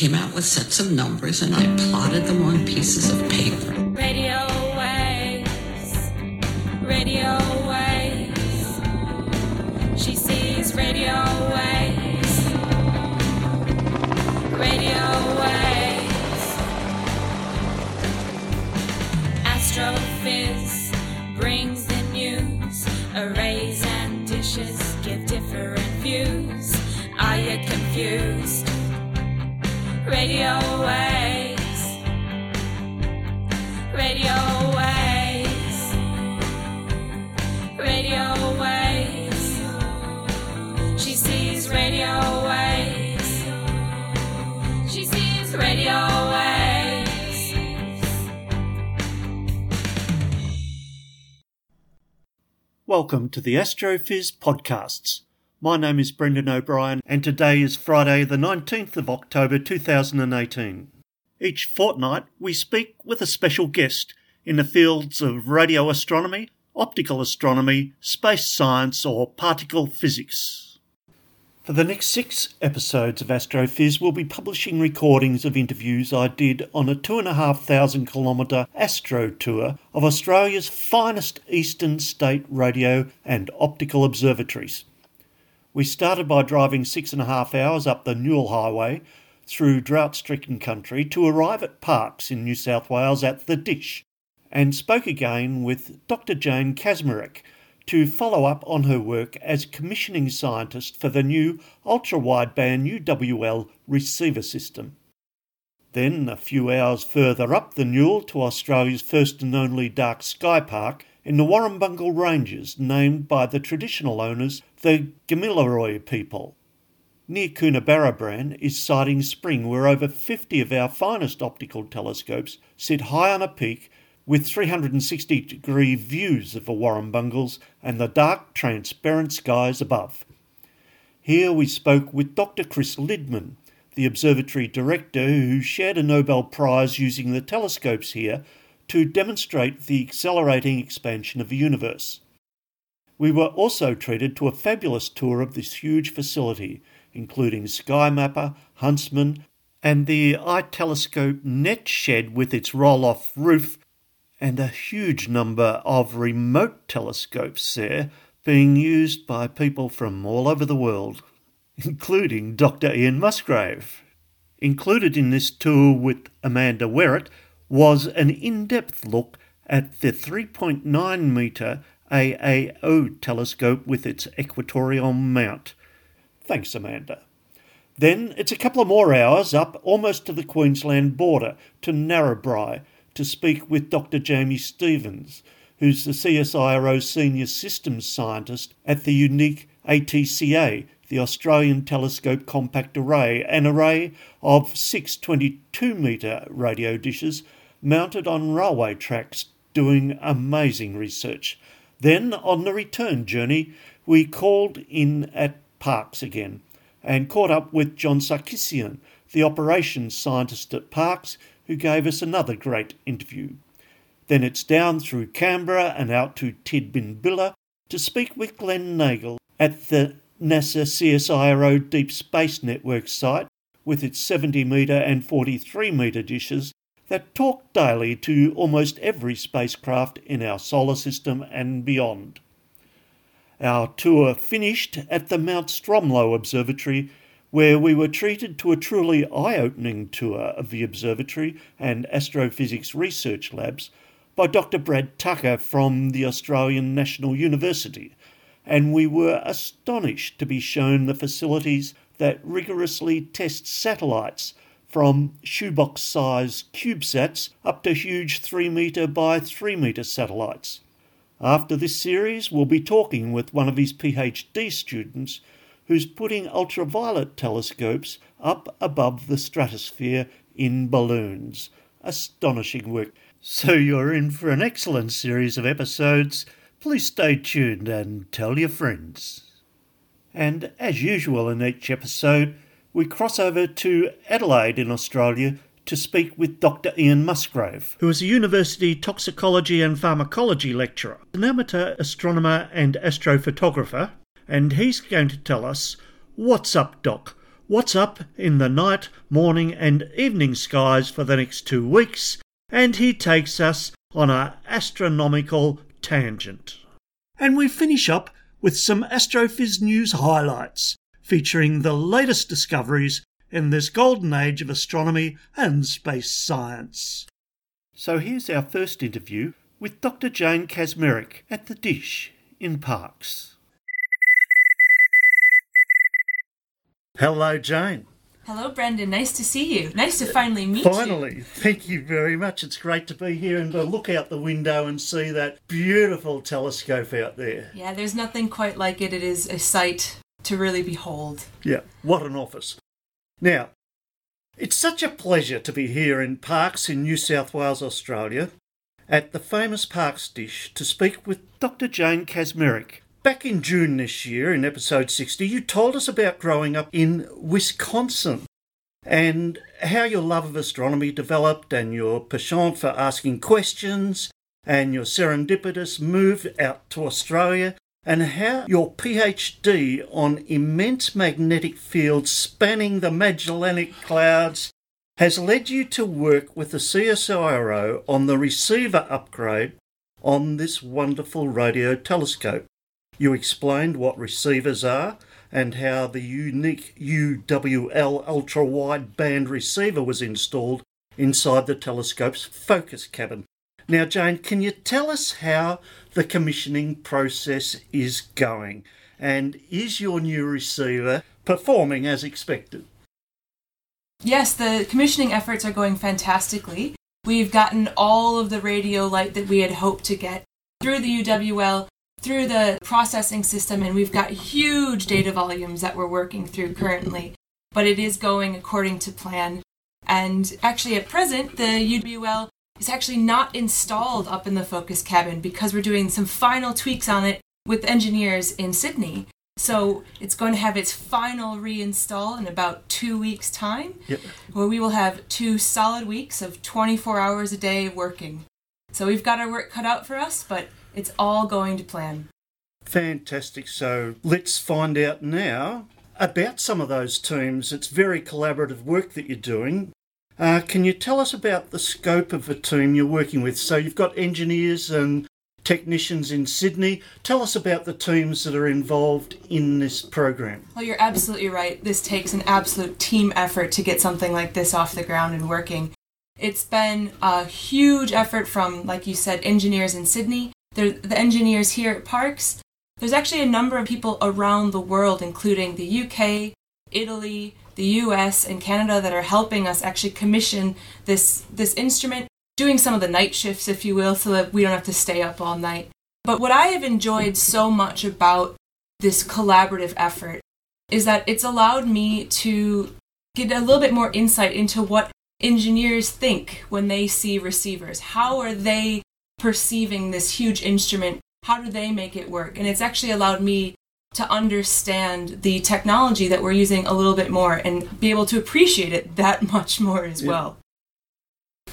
came out with sets of numbers and I plotted them on pieces of paper. Radio waves, radio waves. She sees radio waves, radio waves. Astrophiz brings the news. Arrays and dishes give different views. Are you confused? Radio waves, radio waves, radio waves. She sees radio waves. She sees radio waves. Welcome to the Astrophiz podcasts. My name is Brendan O'Brien, and today is Friday, the 19th of October 2018. Each fortnight, we speak with a special guest in the fields of radio astronomy, optical astronomy, space science, or particle physics. For the next six episodes of Astrophiz, we'll be publishing recordings of interviews I did on a two and a half thousand kilometre astro tour of Australia's finest eastern state radio and optical observatories. We started by driving six and a half hours up the Newell Highway through drought stricken country to arrive at Parkes in New South Wales at the Dish, and spoke again with Dr. Jane Kaczmarek to follow up on her work as commissioning scientist for the new ultra wideband UWL receiver system. Then, a few hours further up the Newell to Australia's first and only dark sky park in the Warrumbungle Ranges, named by the traditional owners the Gamilaroi people. Near Coonabarabran is Siding Spring, where over 50 of our finest optical telescopes sit high on a peak with 360 degree views of the Warrumbungles and the dark, transparent skies above. Here we spoke with Dr. Chris Lidman, the observatory director who shared a Nobel Prize using the telescopes here to demonstrate the accelerating expansion of the universe. We were also treated to a fabulous tour of this huge facility, including SkyMapper, Huntsman, and the iTelescope net shed with its roll off roof and a huge number of remote telescopes there being used by people from all over the world, including Dr. Ian Musgrave. Included in this tour with Amanda Werrett was an in depth look at the 3.9 metre AAO telescope with its equatorial mount. Thanks, Amanda. Then it's a couple of more hours up almost to the Queensland border to Narrabri to speak with Dr. Jamie Stevens, who's the CSIRO Senior Systems Scientist at the unique ATCA, the Australian Telescope Compact Array, an array of six 22 metre radio dishes mounted on railway tracks doing amazing research. Then, on the return journey, we called in at Parkes again and caught up with John Sarkissian, the operations scientist at Parkes, who gave us another great interview. Then it's down through Canberra and out to Tidbinbilla to speak with Glenn Nagle at the NASA CSIRO Deep Space Network site with its 70 metre and 43 metre dishes that talk daily to almost every spacecraft in our solar system and beyond. Our tour finished at the Mount Stromlo Observatory where we were treated to a truly eye opening tour of the observatory and astrophysics research labs by Dr. Brad Tucker from the Australian National University, and we were astonished to be shown the facilities that rigorously test satellites from shoebox sized CubeSats up to huge 3 metre by 3 metre satellites. After this series, we'll be talking with one of his PhD students who's putting ultraviolet telescopes up above the stratosphere in balloons. Astonishing work. So you're in for an excellent series of episodes. Please stay tuned and tell your friends. And as usual in each episode, we cross over to Adelaide in Australia to speak with Dr. Ian Musgrave, who is a university toxicology and pharmacology lecturer, an amateur astronomer and astrophotographer, and he's going to tell us what's up, Doc? what's up in the night, morning, and evening skies for the next two weeks, and he takes us on a astronomical tangent. And we finish up with some Astrophiz news highlights, featuring the latest discoveries in this golden age of astronomy and space science. So here's our first interview with Dr. Jane Kaczmarek at the Dish in Parkes. Hello, Jane. Hello, Brendan. Nice to see you. Nice to finally meet you. Finally, thank you very much. It's great to be here and to look out the window and see that beautiful telescope out there. Yeah, there's nothing quite like it. It is a sight to really behold. Yeah, what an office. Now, it's such a pleasure to be here in Parkes in New South Wales, Australia, at the famous Parkes Dish to speak with Dr. Jane Kaczmarek. Back in June this year, in episode 60, you told us about growing up in Wisconsin and how your love of astronomy developed and your penchant for asking questions and your serendipitous move out to Australia and how your PhD on immense magnetic fields spanning the Magellanic Clouds has led you to work with the CSIRO on the receiver upgrade on this wonderful radio telescope. You explained what receivers are and how the unique UWL ultra wide band receiver was installed inside the telescope's focus cabin. Now, Jane, can you tell us how the commissioning process is going? And is your new receiver performing as expected? Yes, the commissioning efforts are going fantastically. We've gotten all of the radio light that we had hoped to get through the UWL, through the processing system, and we've got huge data volumes that we're working through currently. But it is going according to plan. And actually, at present, the UWL is actually not installed up in the focus cabin because we're doing some final tweaks on it with engineers in Sydney. So it's going to have its final reinstall in about two weeks' time, Yep. where we will have two solid weeks of 24 hours a day working. So we've got our work cut out for us, but it's all going to plan. Fantastic. So let's find out now about some of those teams. It's very collaborative work that you're doing. Uh, can you tell us about the scope of the team you're working with? So you've got engineers and technicians in Sydney. Tell us about the teams that are involved in this program. Well, you're absolutely right. This takes an absolute team effort to get something like this off the ground and working. It's been a huge effort from, like you said, engineers in Sydney. There, the engineers here at Parkes. There's actually a number of people around the world, including the UK, Italy, the US, and Canada, that are helping us actually commission this this instrument, doing some of the night shifts, if you will, so that we don't have to stay up all night. But what I have enjoyed so much about this collaborative effort is that it's allowed me to get a little bit more insight into what engineers think when they see receivers. How are they perceiving this huge instrument? How do they make it work? And it's actually allowed me to understand the technology that we're using a little bit more and be able to appreciate it that much more as well.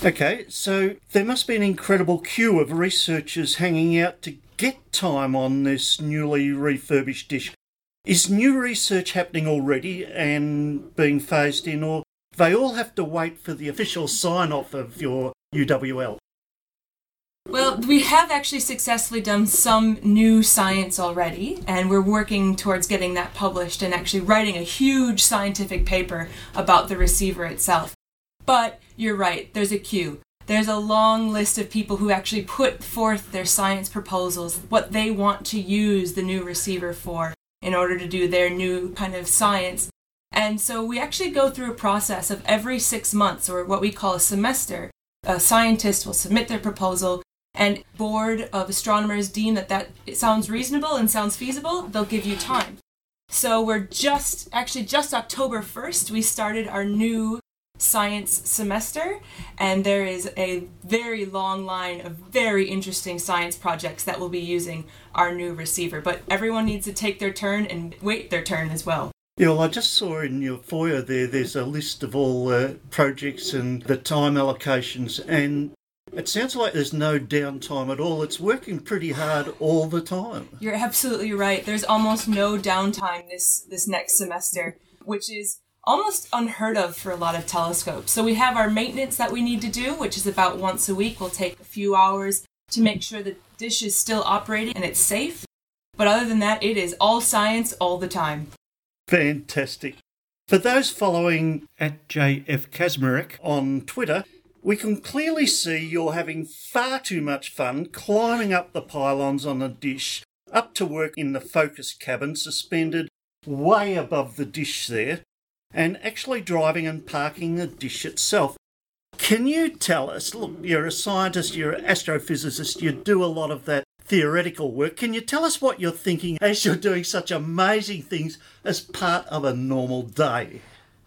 Okay, so there must be an incredible queue of researchers hanging out to get time on this newly refurbished dish. Is new research happening already and being phased in, or they all have to wait for the official sign off of your UWL? Well, we have actually successfully done some new science already, and we're working towards getting that published and actually writing a huge scientific paper about the receiver itself. But you're right, there's a queue. There's a long list of people who actually put forth their science proposals, what they want to use the new receiver for in order to do their new kind of science. And so we actually go through a process of every six months, or what we call a semester. A scientist will submit their proposal, and board of astronomers deem that that sounds reasonable and sounds feasible, they'll give you time. So we're just actually just October 1st we started our new science semester and there is a very long line of very interesting science projects that will be using our new receiver but everyone needs to take their turn and wait their turn as well. Yeah, well, I just saw in your foyer there, there's a list of all uh, projects and the time allocations, and it sounds like there's no downtime at all. It's working pretty hard all the time. You're absolutely right. There's almost no downtime this this next semester, which is almost unheard of for a lot of telescopes. So we have our maintenance that we need to do, which is about once a week. We'll take a few hours to make sure the dish is still operating and it's safe. But other than that, it is all science all the time. Fantastic. For those following at JF Kaczmarek on Twitter, we can clearly see you're having far too much fun climbing up the pylons on a dish, up to work in the focus cabin suspended way above the dish there, and actually driving and parking the dish itself. Can you tell us? Look, you're a scientist, you're an astrophysicist, you do a lot of that theoretical work. Can you tell us what you're thinking as you're doing such amazing things as part of a normal day?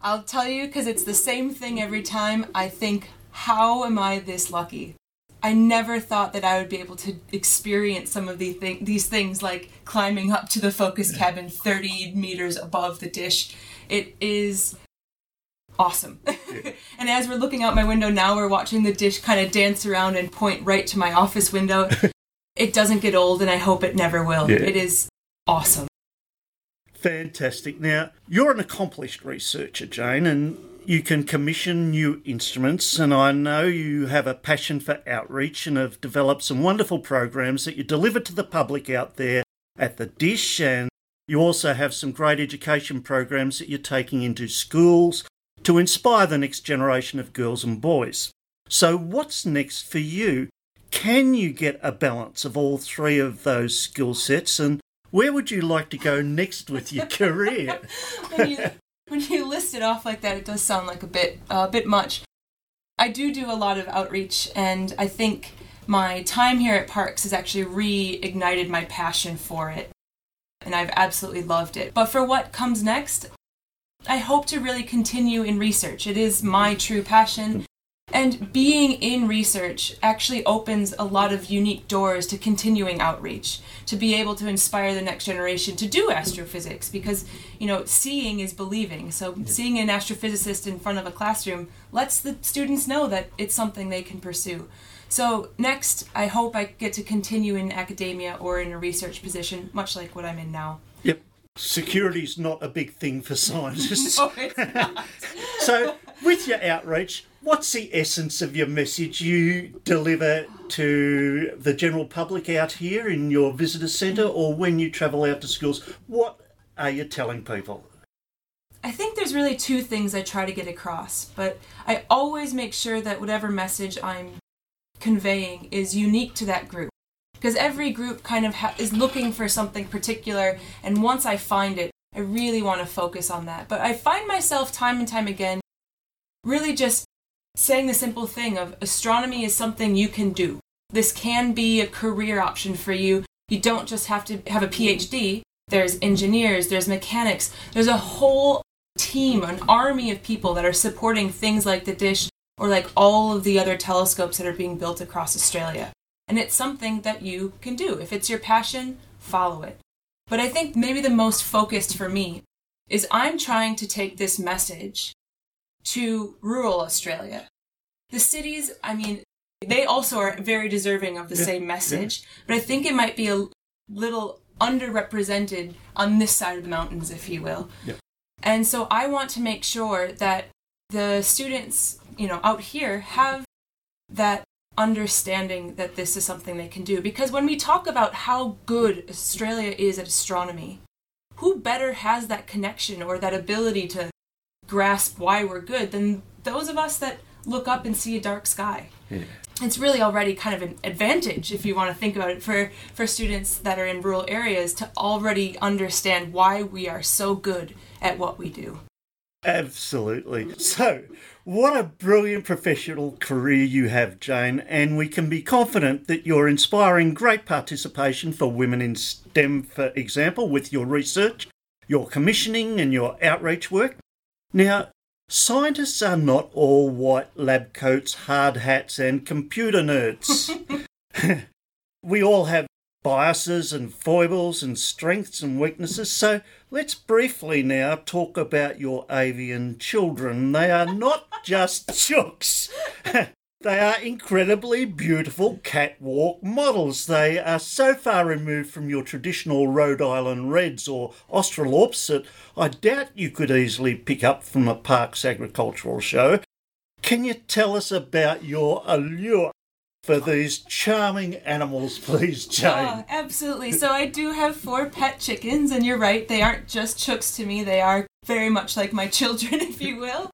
I'll tell you because it's the same thing every time. I think, how am I this lucky? I never thought that I would be able to experience some of these, th- these things like climbing up to the focus cabin 30 meters above the dish. It is awesome. and as we're looking out my window now, we're watching the dish kind of dance around and point right to my office window. it doesn't get old, and I hope it never will. Yeah. It is awesome. Fantastic. Now, you're an accomplished researcher, Jane, and you can commission new instruments. And I know you have a passion for outreach and have developed some wonderful programs that you deliver to the public out there at the dish. And you also have some great education programs that you're taking into schools to inspire the next generation of girls and boys. So, what's next for you? Can you get a balance of all three of those skill sets? And where would you like to go next with your career? when you list it off like that, it does sound like a bit uh, a bit much. I do do a lot of outreach, and I think my time here at Parkes has actually reignited my passion for it, and I've absolutely loved it. But for what comes next, I hope to really continue in research. It is my true passion. And being in research actually opens a lot of unique doors to continuing outreach, to be able to inspire the next generation to do astrophysics because, you know, seeing is believing. So seeing an astrophysicist in front of a classroom lets the students know that it's something they can pursue. So next, I hope I get to continue in academia or in a research position, much like what I'm in now. Yep. Security's not a big thing for scientists. It's not. so, with your outreach, what's the essence of your message you deliver to the general public out here in your visitor centre or when you travel out to schools? What are you telling people? I think there's really two things I try to get across, but I always make sure that whatever message I'm conveying is unique to that group. Because every group kind of ha- is looking for something particular, and once I find it, I really want to focus on that. But I find myself time and time again really just saying the simple thing of astronomy is something you can do. This can be a career option for you. You don't just have to have a PhD. There's engineers, there's mechanics, there's a whole team, an army of people that are supporting things like the dish or like all of the other telescopes that are being built across Australia. And it's something that you can do. If it's your passion, follow it. But I think maybe the most focused for me is I'm trying to take this message to rural Australia. The cities, I mean, they also are very deserving of the Yeah, same message, but I think it might be a little underrepresented on this side of the mountains, if you will. Yeah. And so I want to make sure that the students, you know, out here have that understanding that this is something they can do. Because when we talk about how good Australia is at astronomy, who better has that connection or that ability to grasp why we're good than those of us that look up and see a dark sky? It's really already kind of an advantage if you want to think about it for, for students that are in rural areas to already understand why we are so good at what we do. Absolutely. So, what a brilliant professional career you have, Jane, and we can be confident that you're inspiring great participation for women in STEM, for example, with your research, your commissioning, and your outreach work. Now, scientists are not all white lab coats, hard hats, and computer nerds. we all have biases and foibles and strengths and weaknesses. So let's briefly now talk about your avian children. They are not just chooks. They are incredibly beautiful catwalk models. They are so far removed from your traditional Rhode Island Reds or Australorps that I doubt you could easily pick up from a Parkes agricultural show. Can you tell us about your allure for these charming animals, please, Jane? Oh, absolutely. So I do have four pet chickens, and you're right, they aren't just chooks to me. They are very much like my children, if you will.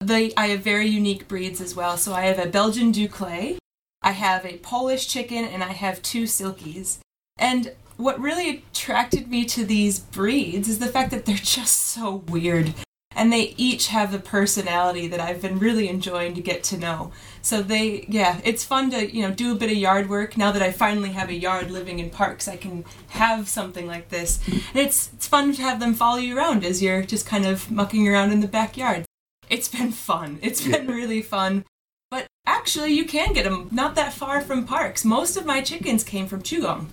They, I have very unique breeds as well. So I have a Belgian d'Uccle, I have a Polish chicken, and I have two Silkies. And what really attracted me to these breeds is the fact that they're just so weird. And they each have the personality that I've been really enjoying to get to know. So they, yeah, it's fun to, you know, do a bit of yard work. Now that I finally have a yard living in Parkes, I can have something like this. And it's, it's fun to have them follow you around as you're just kind of mucking around in the backyard. It's been fun. It's been really fun. But actually, you can get them not that far from Parkes. Most of my chickens came from Chugong.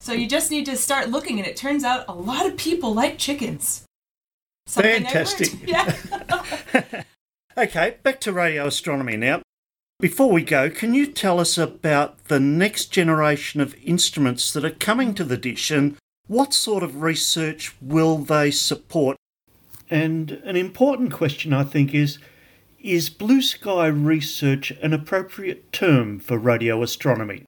So you just need to start looking, and it turns out a lot of people like chickens. Something I learned. Fantastic. Yeah. Okay, back to radio astronomy now. Before we go, can you tell us about the next generation of instruments that are coming to the dish and what sort of research will they support? And an important question, I think, is Is blue sky research an appropriate term for radio astronomy?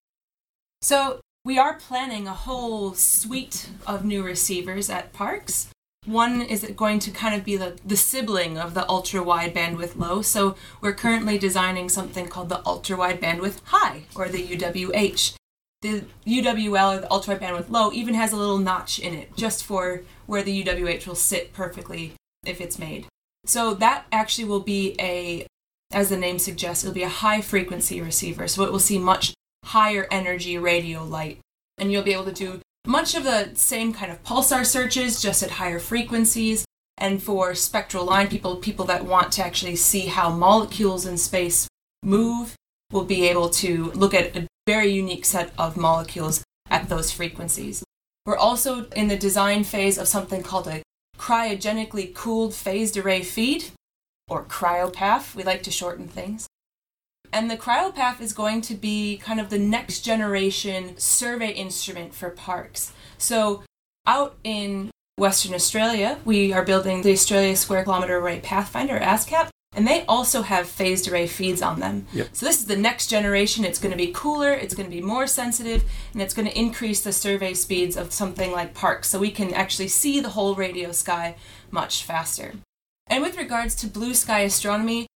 So we are planning a whole suite of new receivers at Parkes. One is going to kind of be the, the sibling of the ultra wide bandwidth low. So we're currently designing something called the ultra wide bandwidth high, or the UWH. The UWL, or the ultra wide bandwidth low, even has a little notch in it just for where the UWH will sit perfectly if it's made. So that actually will be a, as the name suggests, it'll be a high frequency receiver. So it will see much higher energy radio light. And you'll be able to do much of the same kind of pulsar searches, just at higher frequencies. And for spectral line people, people that want to actually see how molecules in space move, will be able to look at a very unique set of molecules at those frequencies. We're also in the design phase of something called a cryogenically cooled phased array feed, or cryoPAF. We like to shorten things. And the cryoPAF is going to be kind of the next generation survey instrument for Parkes. So, out in Western Australia, we are building the Australia Square Kilometre Array Pathfinder, ASKAP, and they also have phased array feeds on them. Yep. So, this is the next generation. It's going to be cooler, it's going to be more sensitive, and it's going to increase the survey speeds of something like Parkes so we can actually see the whole radio sky much faster. And with regards to blue sky astronomy,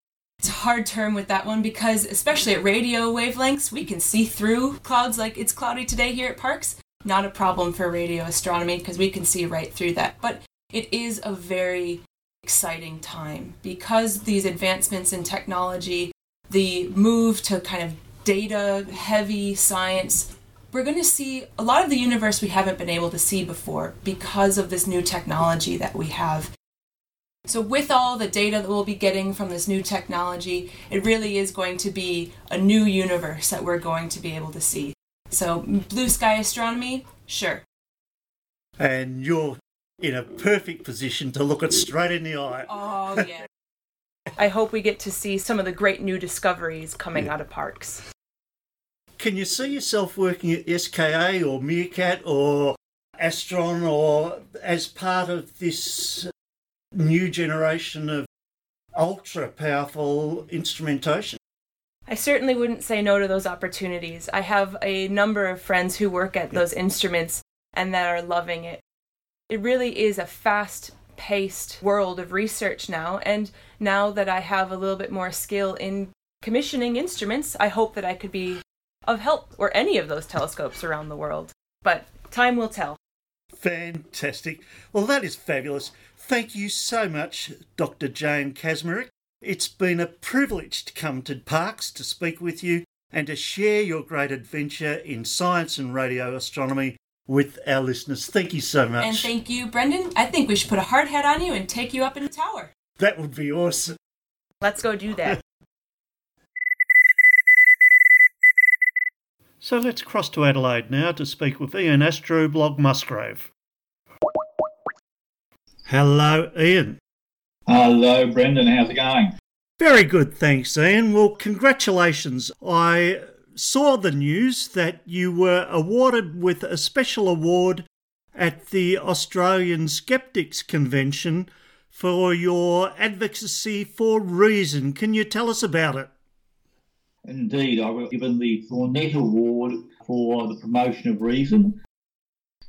it's a hard term with that one because, especially at radio wavelengths, we can see through clouds like it's cloudy today here at Parkes. Not a problem for radio astronomy because we can see right through that. But it is a very exciting time because these advancements in technology, the move to kind of data heavy science, we're going to see a lot of the universe we haven't been able to see before because of this new technology that we have. So, with all the data that we'll be getting from this new technology, it really is going to be a new universe that we're going to be able to see. So, blue sky astronomy, sure. And you're in a perfect position to look it straight in the eye. Oh, yeah. I hope we get to see some of the great new discoveries coming out of Parkes. Can you see yourself working at SKA or MeerKAT or Astron or as part of this new generation of ultra powerful instrumentation? I certainly wouldn't say no to those opportunities. I have a number of friends who work at those instruments and that are loving it. It really is a fast paced world of research now, and now that I have a little bit more skill in commissioning instruments, I hope that I could be of help or any of those telescopes around the world. But time will tell. Fantastic. Well, that is fabulous. Thank you so much, Dr. Jane Kaczmarek. It's been a privilege to come to Parkes to speak with you and to share your great adventure in science and radio astronomy with our listeners. Thank you so much. And thank you, Brendan. I think we should put a hard hat on you and take you up in the tower. that would be awesome. Let's go do that. So let's cross to Adelaide now to speak with Ian Astroblog Musgrave. Hello, Ian. Hello, Brendan. How's it going? Very good, thanks, Ian. Well, congratulations. I saw the news that you were awarded with a special award at the Australian Skeptics Convention for your advocacy for reason. Can you tell us about it? Indeed, I was given the Thornett Award for the promotion of reason.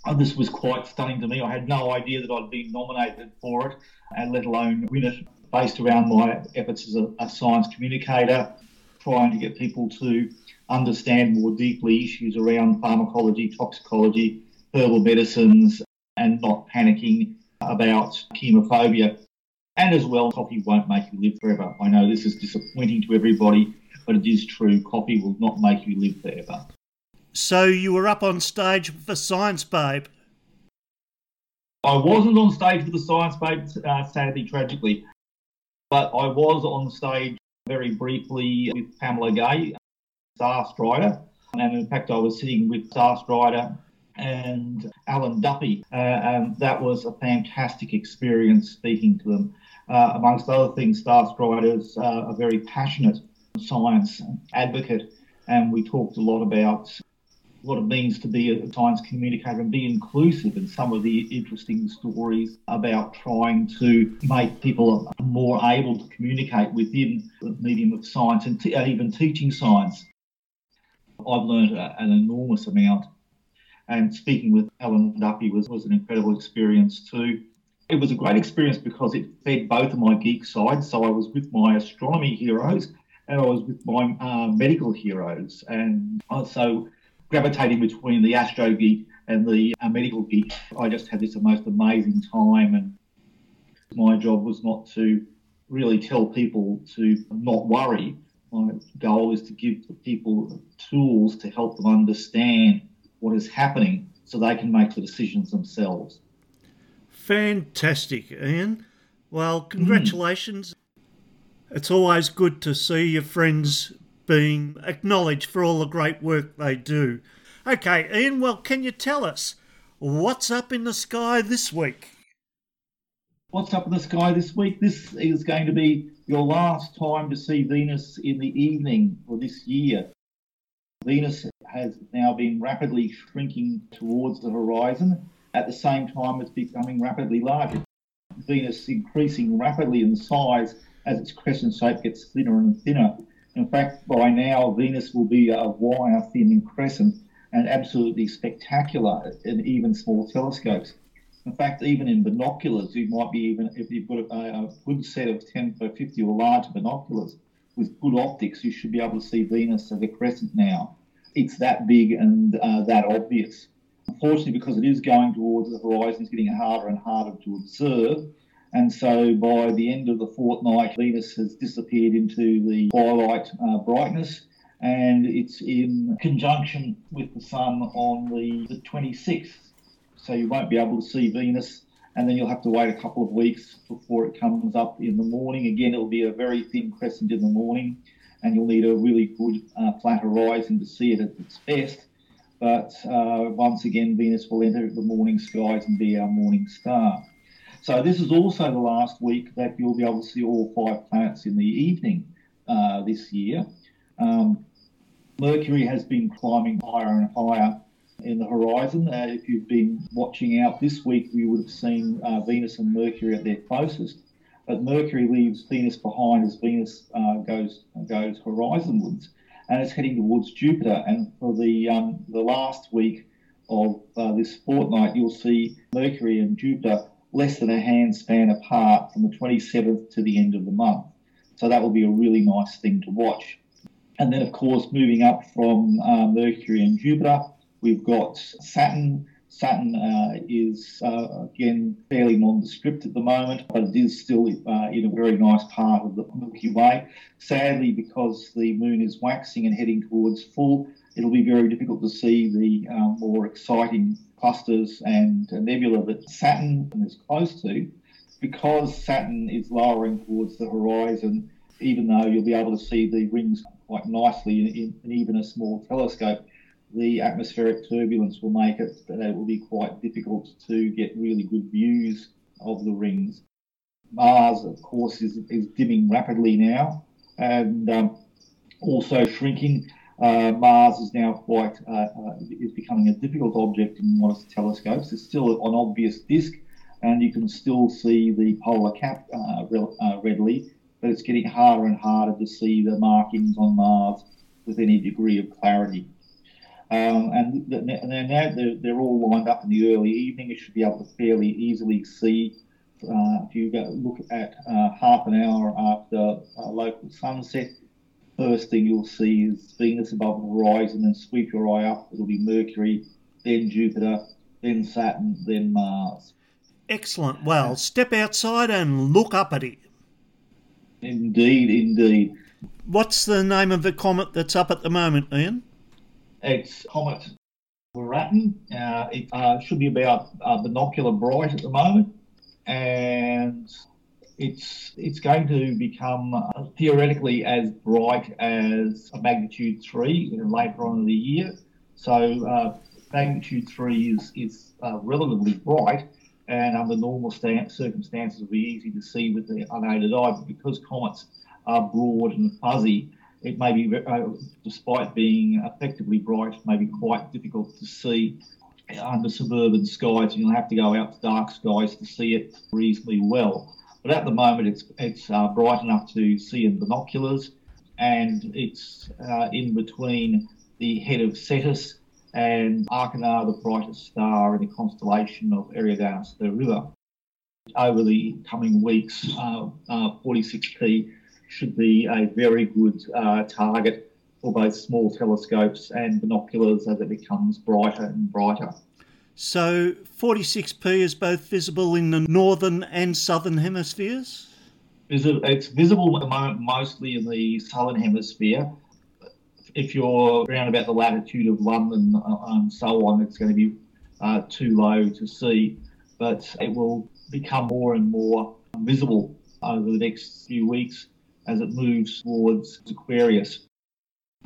And this was quite stunning to me. I had no idea that I'd been nominated for it, and let alone win it, based around my efforts as a, a science communicator, trying to get people to understand more deeply issues around pharmacology, toxicology, herbal medicines, and not panicking about chemophobia. And as well, coffee won't make you live forever. I know this is disappointing to everybody, but it is true. Coffee will not make you live forever. So you were up on stage for Science Babe. I wasn't on stage for the Science Babe, uh, sadly, tragically, but I was on stage very briefly with Pamela Gay, StarStryder. And in fact, I was sitting with StarStryder and Alan Duffy, uh, and that was a fantastic experience speaking to them. Uh, amongst other things, StarStryder's uh, a very passionate science advocate, and we talked a lot about what it means to be a science communicator and be inclusive in some of the interesting stories about trying to make people more able to communicate within the medium of science and t- even teaching science. I've learned an enormous amount. And speaking with Alan Duffy was, was an incredible experience too. It was a great experience because it fed both of my geek sides. So I was with my astronomy heroes and I was with my uh, medical heroes. And so gravitating between the astro geek and the uh, medical geek. I just had this most amazing time, and my job was not to really tell people to not worry. My goal is to give the people tools to help them understand what is happening so they can make the decisions themselves. Fantastic, Ian. Well, congratulations. Mm. It's always good to see your friends being acknowledged for all the great work they do. Okay, Ian, well, can you tell us what's up in the sky this week? What's up in the sky this week? This is going to be your last time to see Venus in the evening for this year. Venus has now been rapidly shrinking towards the horizon. At the same time, it's becoming rapidly larger. Venus increasing rapidly in size as its crescent shape gets thinner and thinner. In fact, by now, Venus will be a wire thin crescent and absolutely spectacular in even small telescopes. In fact, even in binoculars, you might be even, if you've got a, a good set of 10 by 50 or larger binoculars with good optics, you should be able to see Venus as a crescent now. It's that big and uh, that obvious. Unfortunately, because it is going towards the horizon, it's getting harder and harder to observe. And so by the end of the fortnight, Venus has disappeared into the twilight uh, brightness and it's in conjunction with the Sun on the, the 26th. So you won't be able to see Venus, and then you'll have to wait a couple of weeks before it comes up in the morning. Again, it'll be a very thin crescent in the morning, and you'll need a really good uh, flat horizon to see it at its best. But uh, once again, Venus will enter the morning skies and be our morning star. So this is also the last week that you'll be able to see all five planets in the evening uh, this year. Um, Mercury has been climbing higher and higher in the horizon. Uh, if you've been watching out this week, you would have seen uh, Venus and Mercury at their closest. But Mercury leaves Venus behind as Venus uh, goes goes horizonwards, and it's heading towards Jupiter. And for the um, the last week of uh, this fortnight, you'll see Mercury and Jupiter less than a handspan apart from the 27th to the end of the month. So that will be a really nice thing to watch. And then, of course, moving up from uh, Mercury and Jupiter, we've got Saturn. Saturn uh, is, uh, again, fairly nondescript at the moment, but it is still uh, in a very nice part of the Milky Way. Sadly, because the moon is waxing and heading towards full, it'll be very difficult to see the um, more exciting clusters and nebula that Saturn is close to. Because Saturn is lowering towards the horizon, even though you'll be able to see the rings quite nicely in, in even a small telescope, the atmospheric turbulence will make it that it will be quite difficult to get really good views of the rings. Mars, of course, is, is dimming rapidly now and um, also shrinking. Uh, Mars is now quite uh, uh, is becoming a difficult object in modest telescopes. It's still an obvious disk, and you can still see the polar cap uh, readily, but it's getting harder and harder to see the markings on Mars with any degree of clarity. Um, and now they're, they're, all lined up in the early evening. You should be able to fairly easily see. Uh, if you look at uh, half an hour after uh, local sunset, first thing you'll see is Venus above the horizon, and sweep your eye up. It'll be Mercury, then Jupiter, then Saturn, then Mars. Excellent. Well, step outside and look up at it. Indeed, indeed. What's the name of the comet that's up at the moment, Ian? It's Comet Wirtanen. Uh, it uh, should be about uh, binocular bright at the moment, and it's it's going to become uh, theoretically as bright as a magnitude three later on in the year. So uh, magnitude three is is uh, relatively bright, and under normal circumstances it will be easy to see with the unaided eye. But because comets are broad and fuzzy, it may be, uh, despite being effectively bright, may be quite difficult to see under suburban skies. You'll have to go out to dark skies to see it reasonably well. But at the moment, it's it's uh, bright enough to see in binoculars, and it's uh, in between the head of Cetus and Achernar, the brightest star in the constellation of Eridanus the River. Over the coming weeks, uh, 46P uh, should be a very good uh, target for both small telescopes and binoculars as it becomes brighter and brighter. So 46p is both visible in the northern and southern hemispheres? It's visible at the moment mostly in the southern hemisphere. If you're around about the latitude of London uh, and so on, it's going to be uh, too low to see, but it will become more and more visible over the next few weeks as it moves towards Aquarius.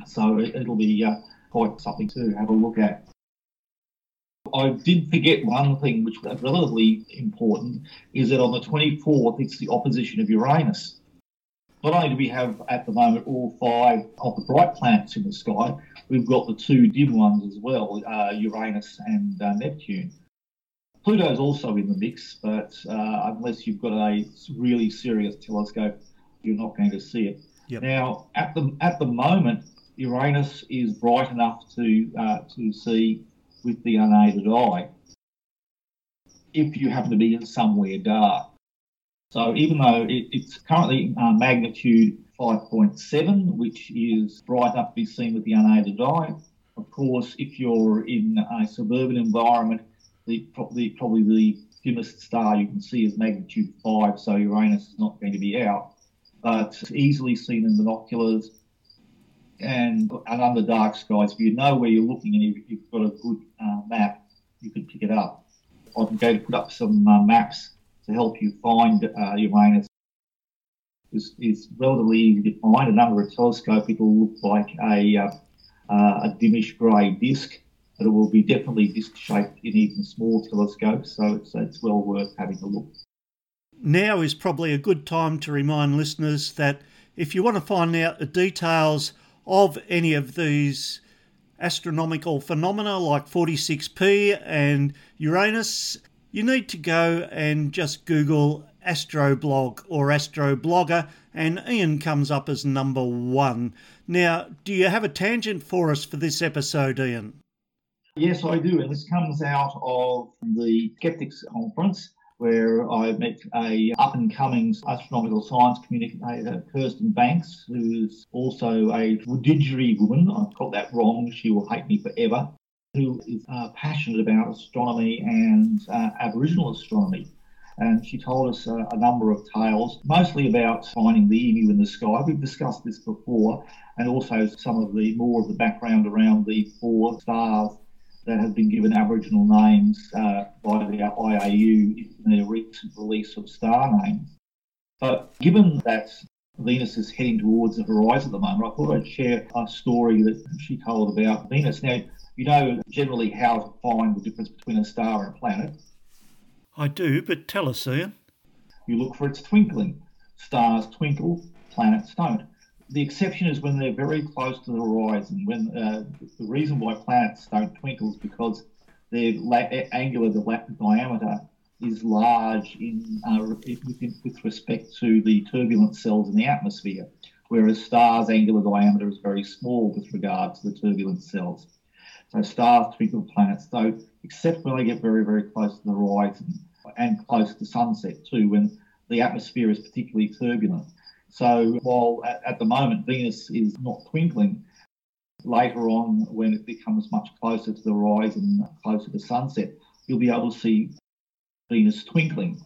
So it, will be uh, quite something to have a look at. I did forget one thing which was relatively important is that on the 24th it's the opposition of Uranus. Not only do we have at the moment all five of the bright planets in the sky, we've got the two dim ones as well, uh, Uranus and uh, Neptune. Pluto's also in the mix, but uh, unless you've got a really serious telescope, you're not going to see it. Yep. Now, at the at the moment, Uranus is bright enough to uh, to see with the unaided eye. If you happen to be in somewhere dark, so even though it, it's currently uh, magnitude 5.7, which is bright enough to be seen with the unaided eye, of course, if you're in a suburban environment, the, the probably the dimmest star you can see is magnitude 5, so Uranus is not going to be out but it's easily seen in binoculars and, under dark skies. If you know where you're looking and you've, you've got a good uh, map, you can pick it up. I'm going to put up some uh, maps to help you find uh, Uranus. It's, it's, relatively easy to find, and under a telescope, it will look like a, uh, uh, a dimmish grey disk, but it will be definitely disc shaped in even small telescopes, so it's, it's well worth having a look now is probably a good time to remind listeners that if you want to find out the details of any of these astronomical phenomena like 46P and Uranus, you need to go and just Google Astroblog or Astroblogger, and Ian comes up as number one. Now, do you have a tangent for us for this episode, Ian? Yes, I do, and this comes out of the Skeptics Conference where I met a up and coming astronomical science communicator, Kirsten Banks, who's also a Wurundjeri woman. I've got that wrong. She will hate me forever. Who is uh, passionate about astronomy and uh, Aboriginal astronomy. And she told us uh, a number of tales, mostly about finding the emu in the sky. We've discussed this before, and also some of the more of the background around the four stars that have been given Aboriginal names uh, by the IAU in their recent release of star names. But given that Venus is heading towards the horizon at the moment, I thought I'd share a story that she told about Venus. Now, you know generally how to find the difference between a star and a planet. I do, but tell us, Ian. you look for its twinkling. Stars twinkle, planets don't. The exception is when they're very close to the horizon. When uh, the reason why planets don't twinkle is because their la- angular diameter is large in, uh, with, with respect to the turbulent cells in the atmosphere, whereas stars' angular diameter is very small with regard to the turbulent cells. So stars twinkle, planets don't, except when they get very, very close to the horizon and close to sunset too, when the atmosphere is particularly turbulent. So while at, at the moment Venus is not twinkling, later on when it becomes much closer to the horizon, closer to sunset, you'll be able to see Venus twinkling.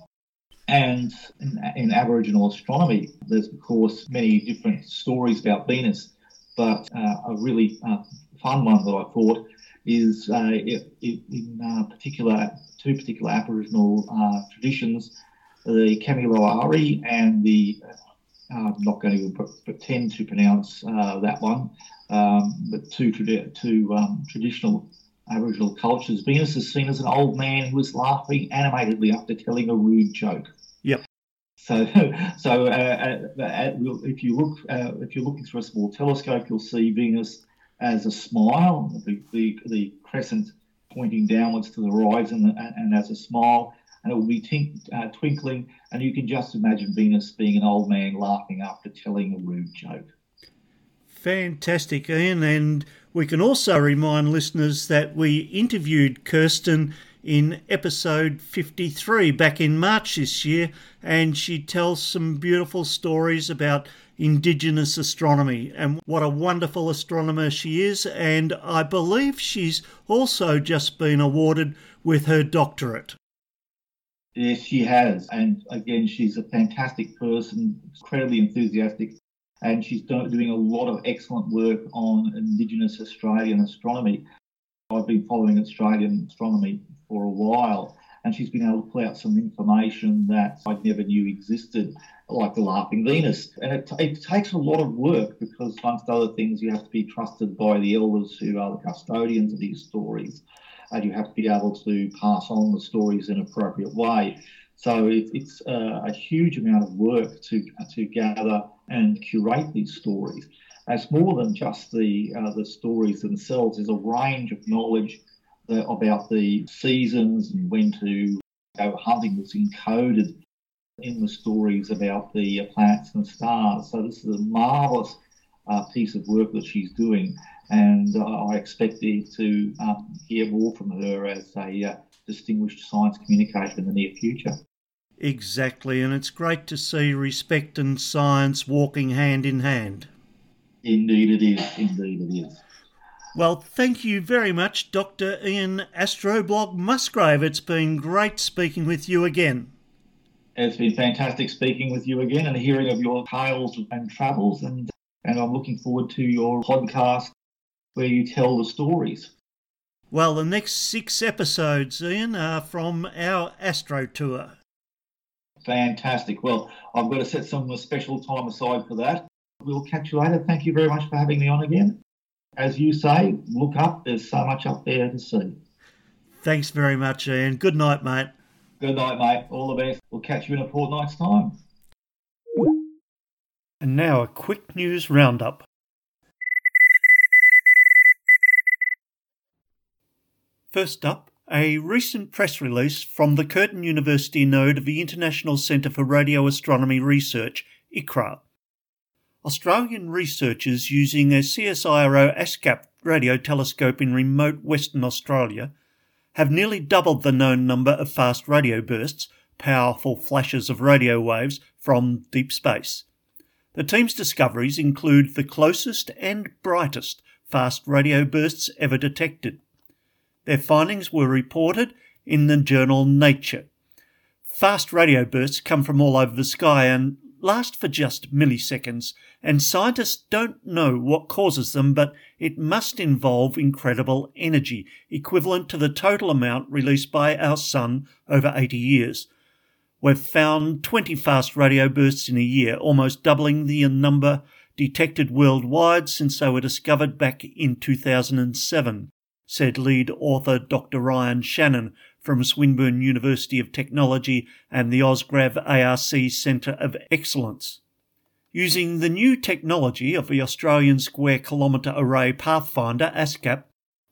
And in, in, Aboriginal astronomy, there's of course many different stories about Venus, but uh, a really uh, fun one that I thought is uh, in uh, particular two particular Aboriginal uh, traditions, the Kamilaroi and the I'm not going to pretend to pronounce that one, um, but two, two um, traditional Aboriginal cultures, Venus is seen as an old man who is laughing animatedly after telling a rude joke. Yep. So, so uh, uh, uh if you look, uh, if you're looking through a small telescope, you'll see Venus as a smile, the, the, the crescent pointing downwards to the horizon, and, and as a smile, and it will be tink, uh, twinkling, and you can just imagine Venus being an old man laughing after telling a rude joke. Fantastic, Ian. And we can also remind listeners that we interviewed Kirsten in episode 53 back in March this year, and she tells some beautiful stories about Indigenous astronomy and what a wonderful astronomer she is. And I believe she's also just been awarded with her doctorate. Yes, she has. And again, she's a fantastic person, incredibly enthusiastic and she's doing a lot of excellent work on Indigenous Australian astronomy. I've been following Australian astronomy for a while, and she's been able to pull out some information that I never knew existed, like the Laughing Venus. And it, it takes a lot of work because, amongst other things, you have to be trusted by the elders who are the custodians of these stories, and you have to be able to pass on the stories in an appropriate way. So it, it's uh, a huge amount of work to to gather and curate these stories. It's more than just the uh, the stories themselves. There's a range of knowledge that, about the seasons and when to go hunting that's encoded in the stories about the planets and stars. So this is a marvelous uh, piece of work that she's doing, and I expect to um, hear more from her as a uh, distinguished science communicator in the near future. Exactly, and it's great to see respect and science walking hand in hand. Indeed, it is. Indeed, it is. Well, thank you very much, Dr. Ian Astroblog Musgrave. It's been great speaking with you again. It's been fantastic speaking with you again and hearing of your tales and travels, and, and I'm looking forward to your podcast where you tell the stories. Well, the next six episodes, Ian, are from our Astro Tour. Fantastic. Well, I've got to set some special time aside for that. We'll catch you later. Thank you very much for having me on again. As you say, look up. There's so much up there to see. Thanks very much, Ian. Good night, mate. Good night, mate. All the best. We'll catch you in a fortnight's time. And now a quick news roundup. First up, a recent press release from the Curtin University node of the International Centre for Radio Astronomy Research, ICRAR. Australian researchers using a CSIRO ASKAP radio telescope in remote Western Australia have nearly doubled the known number of fast radio bursts, powerful flashes of radio waves from deep space. The team's discoveries include the closest and brightest fast radio bursts ever detected. Their findings were reported in the journal Nature. Fast radio bursts come from all over the sky and last for just milliseconds, and scientists don't know what causes them, but it must involve incredible energy, equivalent to the total amount released by our Sun over 80 years. We've found 20 fast radio bursts in a year, almost doubling the number detected worldwide since they were discovered back in 2007 said lead author Dr. Ryan Shannon from Swinburne University of Technology and the OzGrav ARC Centre of Excellence. Using the new technology of the Australian Square Kilometre Array Pathfinder ASKAP,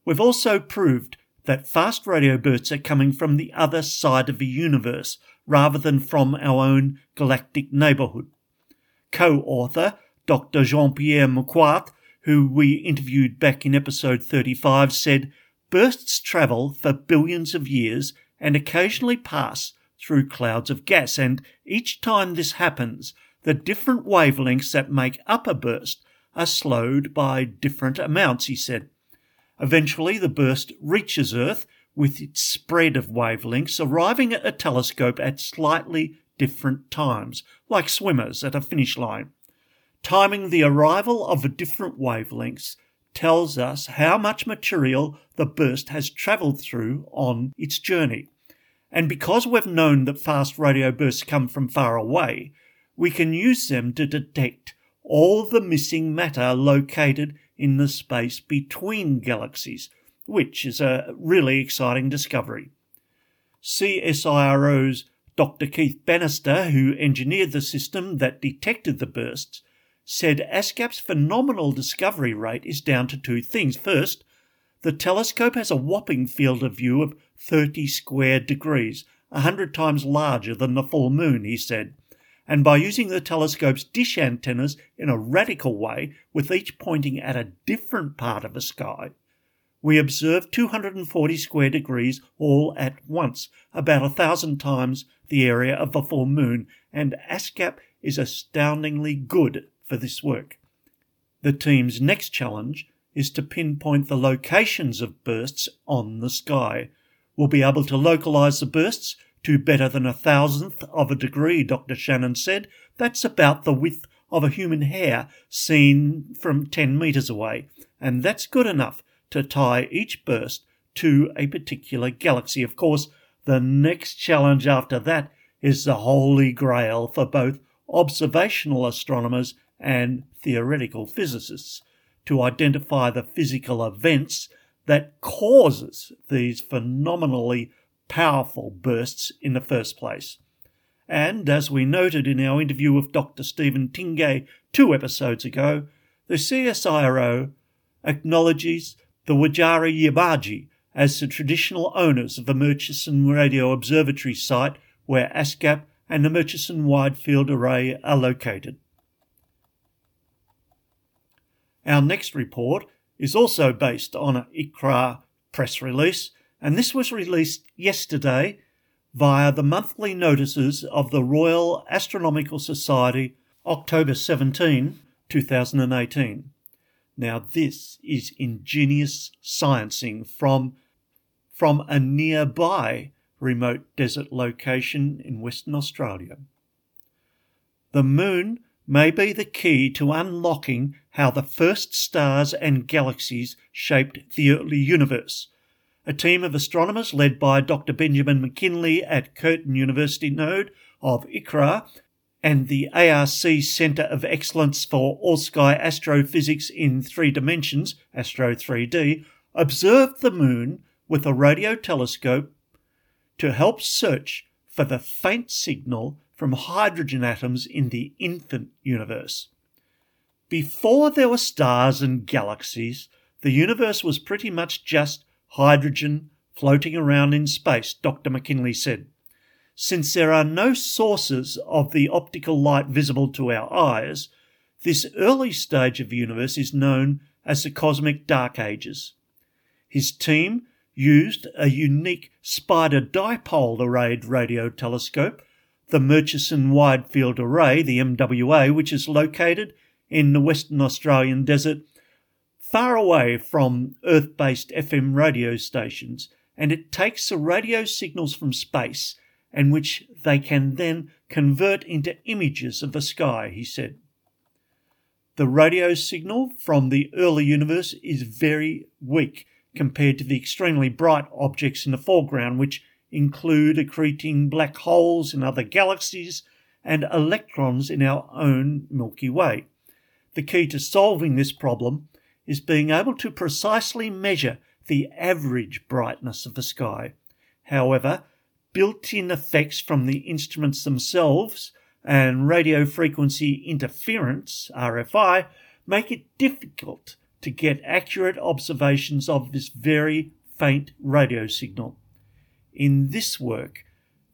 we've also proved that fast radio bursts are coming from the other side of the universe rather than from our own galactic neighbourhood. Co author Dr. Jean Pierre Macquart, who we interviewed back in episode 35, said bursts travel for billions of years and occasionally pass through clouds of gas, and each time this happens, the different wavelengths that make up a burst are slowed by different amounts, he said. Eventually, the burst reaches Earth with its spread of wavelengths, arriving at a telescope at slightly different times, like swimmers at a finish line. Timing the arrival of different wavelengths tells us how much material the burst has travelled through on its journey. And because we've known that fast radio bursts come from far away, we can use them to detect all the missing matter located in the space between galaxies, which is a really exciting discovery. CSIRO's Dr. Keith Bannister, who engineered the system that detected the bursts, said ASKAP's phenomenal discovery rate is down to two things. First, the telescope has a whopping field of view of 30 square degrees, a hundred times larger than the full moon, he said. And by using the telescope's dish antennas in a radical way, with each pointing at a different part of the sky, we observe 240 square degrees all at once, about a thousand times the area of the full moon, and ASKAP is astoundingly good for this work. The team's next challenge is to pinpoint the locations of bursts on the sky. We'll be able to localize the bursts to better than a thousandth of a degree, Dr. Shannon said. That's about the width of a human hair seen from 10 metres away, and that's good enough to tie each burst to a particular galaxy. Of course, the next challenge after that is the holy grail for both observational astronomers and theoretical physicists to identify the physical events that causes these phenomenally powerful bursts in the first place. And as we noted in our interview with Dr. Steven Tingay two episodes ago, the CSIRO acknowledges the Wajarri Yamatji as the traditional owners of the Murchison Radio Observatory site where ASKAP and the Murchison Wide Field Array are located. Our next report is also based on an ICRAR press release, and this was released yesterday via the monthly notices of the Royal Astronomical Society, October 17, 2018. Now, this is ingenious sciencing from, from a nearby remote desert location in Western Australia. The moon may be the key to unlocking how the first stars and galaxies shaped the early universe. A team of astronomers led by Dr. Benjamin McKinley at Curtin University Node of ICRAR and the ARC Centre of Excellence for All Sky Astrophysics in Three Dimensions, Astro 3D, observed the moon with a radio telescope to help search for the faint signal from hydrogen atoms in the infant universe. Before there were stars and galaxies, the universe was pretty much just hydrogen floating around in space, Dr. McKinley said. Since there are no sources of the optical light visible to our eyes, this early stage of the universe is known as the cosmic dark ages. His team used a unique spider dipole arrayed radio telescope the Murchison Wide Field Array, the MWA, which is located in the Western Australian desert, far away from Earth based FM radio stations, and it takes the radio signals from space and which they can then convert into images of the sky, he said. The radio signal from the early universe is very weak compared to the extremely bright objects in the foreground, which include accreting black holes in other galaxies and electrons in our own Milky Way. The key to solving this problem is being able to precisely measure the average brightness of the sky. However, built in effects from the instruments themselves and radio frequency interference, RFI, make it difficult to get accurate observations of this very faint radio signal. In this work,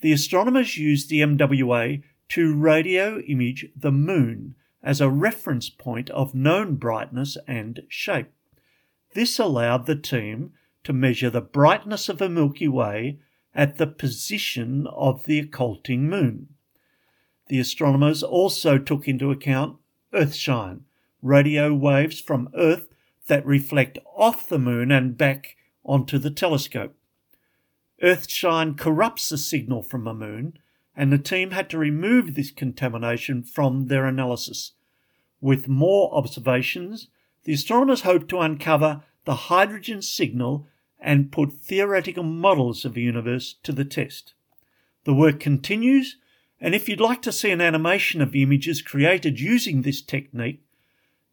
the astronomers used the MWA to radio image the moon as a reference point of known brightness and shape. This allowed the team to measure the brightness of the Milky Way at the position of the occulting moon. The astronomers also took into account earthshine, radio waves from Earth that reflect off the moon and back onto the telescope. Earthshine corrupts the signal from the moon, and the team had to remove this contamination from their analysis. With more observations, the astronomers hoped to uncover the hydrogen signal and put theoretical models of the universe to the test. The work continues, and if you'd like to see an animation of the images created using this technique,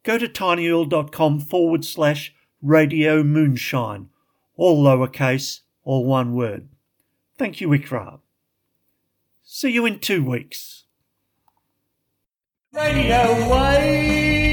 go to tinyurl.com forward slash radio moonshine, all lowercase, all one word. Thank you, ICRAR. See you in two weeks. Radio 1